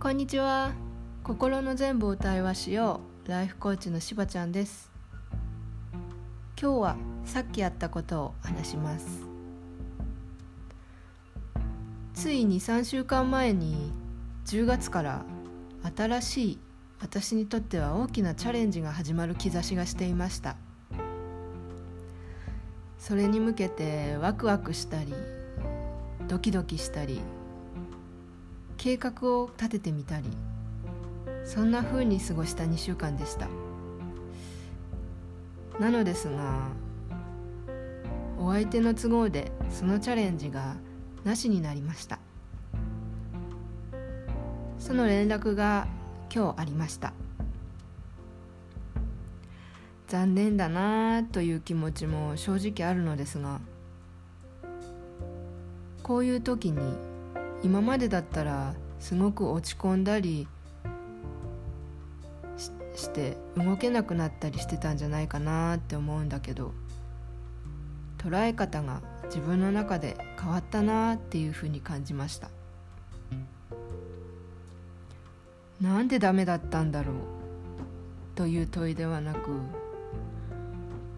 こんにちは。心の全部を対話しよう。ライフコーチのしばちゃんです。今日はさっきやったことを話します。ついに3週間前に10月から新しい私にとっては大きなチャレンジが始まる兆しがしていました。それに向けてワクワクしたりドキドキしたり計画を立ててみたりそんな風に過ごした2週間でした。なのですがお相手の都合でそのチャレンジがなしになりました。その連絡が今日ありました。残念だなという気持ちも正直あるのですがこういう時に今までだったらすごく落ち込んだりして動けなくなったりしてたんじゃないかなって思うんだけど捉え方が自分の中で変わったなっていうふうに感じました。なんでダメだったんだろう？という問いではなく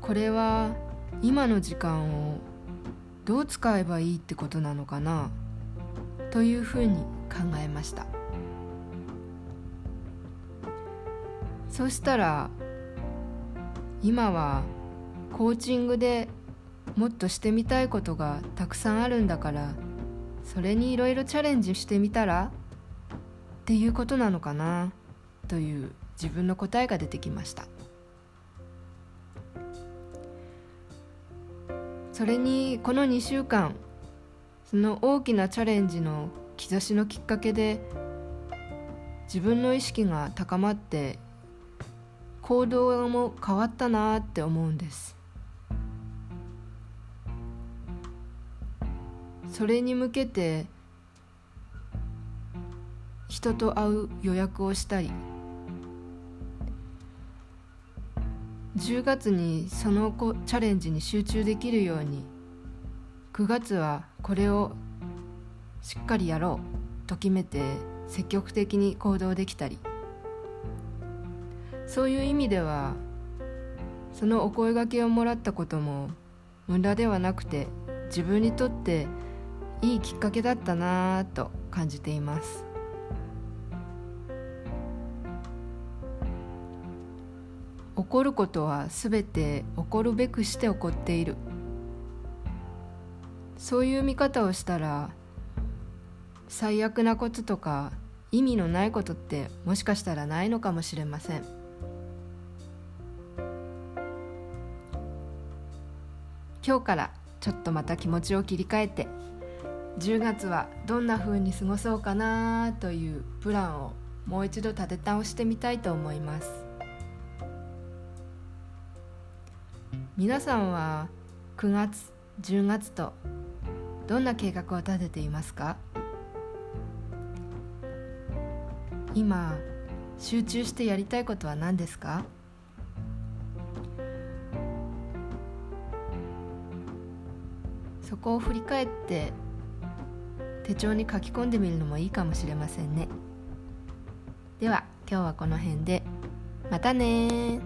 これは今の時間をどう使えばいいってことなのかな？というふうに考えました。そしたら今はコーチングでもっとしてみたいことがたくさんあるんだからそれにいろいろチャレンジしてみたらっていうことなのかなという自分の答えが出てきました。それにこの2週間その大きなチャレンジの兆しのきっかけで自分の意識が高まって行動も変わったなって思うんです。それに向けて人と会う予約をしたり。10月にそのチャレンジに集中できるように9月はこれをしっかりやろうと決めて積極的に行動できたり。そういう意味ではそのお声がけをもらったことも無駄ではなくて自分にとっていいきっかけだったなぁと感じています。起こることは全て起こるべくして起こっている。そういう見方をしたら最悪なこととか意味のないことってもしかしたらないのかもしれません。今日からちょっとまた気持ちを切り替えて10月はどんな風に過ごそうかなというプランをもう一度立て直してみたいと思います。皆さんは9月10月とどんな計画を立てていますか？今集中してやりたいことは何ですか？そこを振り返って手帳に書き込んでみるのもいいかもしれませんね。では今日はこの辺で。またね